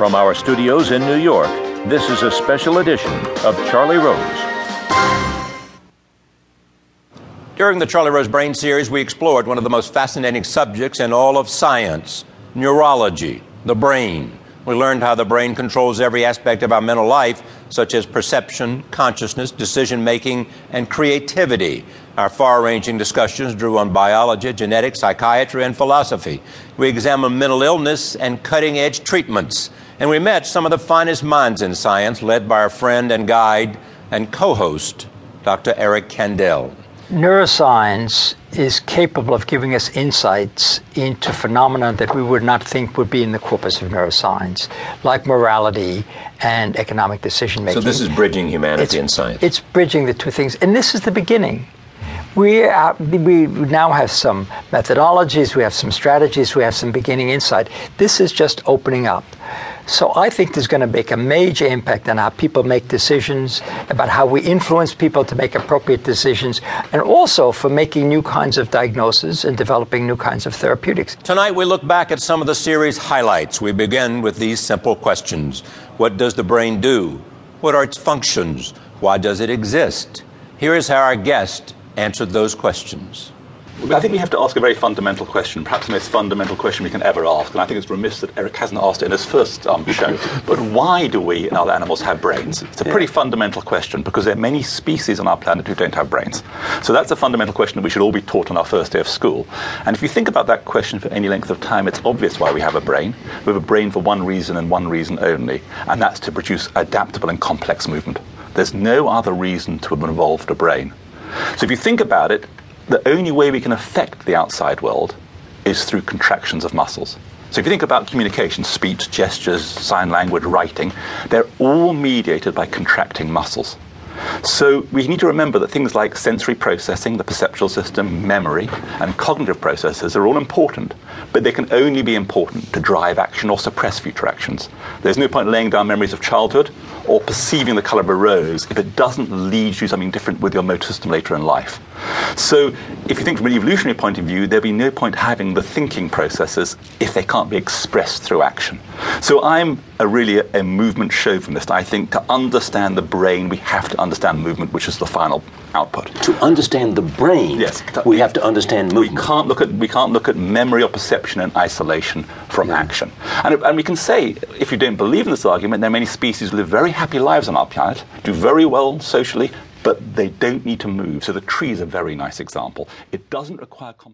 From our studios in New York, this is a special edition of Charlie Rose. During the Charlie Rose Brain series, we explored one of the most fascinating subjects in all of science neurology, the brain. We learned how the brain controls every aspect of our mental life, such as perception, consciousness, decision making, and creativity. Our far ranging discussions drew on biology, genetics, psychiatry, and philosophy. We examined mental illness and cutting edge treatments. And we met some of the finest minds in science, led by our friend and guide and co host, Dr. Eric Kandel neuroscience is capable of giving us insights into phenomena that we would not think would be in the corpus of neuroscience, like morality and economic decision making. So, this is bridging humanity it's, and science. It's bridging the two things. And this is the beginning. We, are, we now have some methodologies, we have some strategies, we have some beginning insight. This is just opening up. So I think this is going to make a major impact on how people make decisions, about how we influence people to make appropriate decisions, and also for making new kinds of diagnoses and developing new kinds of therapeutics. Tonight we look back at some of the series highlights. We begin with these simple questions What does the brain do? What are its functions? Why does it exist? Here is how our guest answered those questions. I think we have to ask a very fundamental question, perhaps the most fundamental question we can ever ask, and I think it's remiss that Eric hasn't asked it in his first um, show. but why do we and other animals have brains? It's a pretty yeah. fundamental question because there are many species on our planet who don't have brains. So that's a fundamental question that we should all be taught on our first day of school. And if you think about that question for any length of time, it's obvious why we have a brain. We have a brain for one reason and one reason only, and that's to produce adaptable and complex movement. There's no other reason to have evolved a brain. So if you think about it, the only way we can affect the outside world is through contractions of muscles. So if you think about communication, speech, gestures, sign language, writing, they're all mediated by contracting muscles. So we need to remember that things like sensory processing, the perceptual system, memory, and cognitive processes are all important, but they can only be important to drive action or suppress future actions. There's no point laying down memories of childhood or perceiving the color of a rose if it doesn't lead you to something different with your motor system later in life. So, if you think from an evolutionary point of view, there'd be no point having the thinking processes if they can't be expressed through action. So, I'm a really a, a movement chauvinist. I think to understand the brain, we have to understand movement, which is the final output. To understand the brain, yes, we have to understand movement. We can't look at we can't look at memory or perception in isolation from yeah. action. And, and we can say, if you don't believe in this argument, there are many species who live very happy lives on our planet, do very well socially, but they don't need to move. So the tree is a very nice example. It doesn't require. Comp-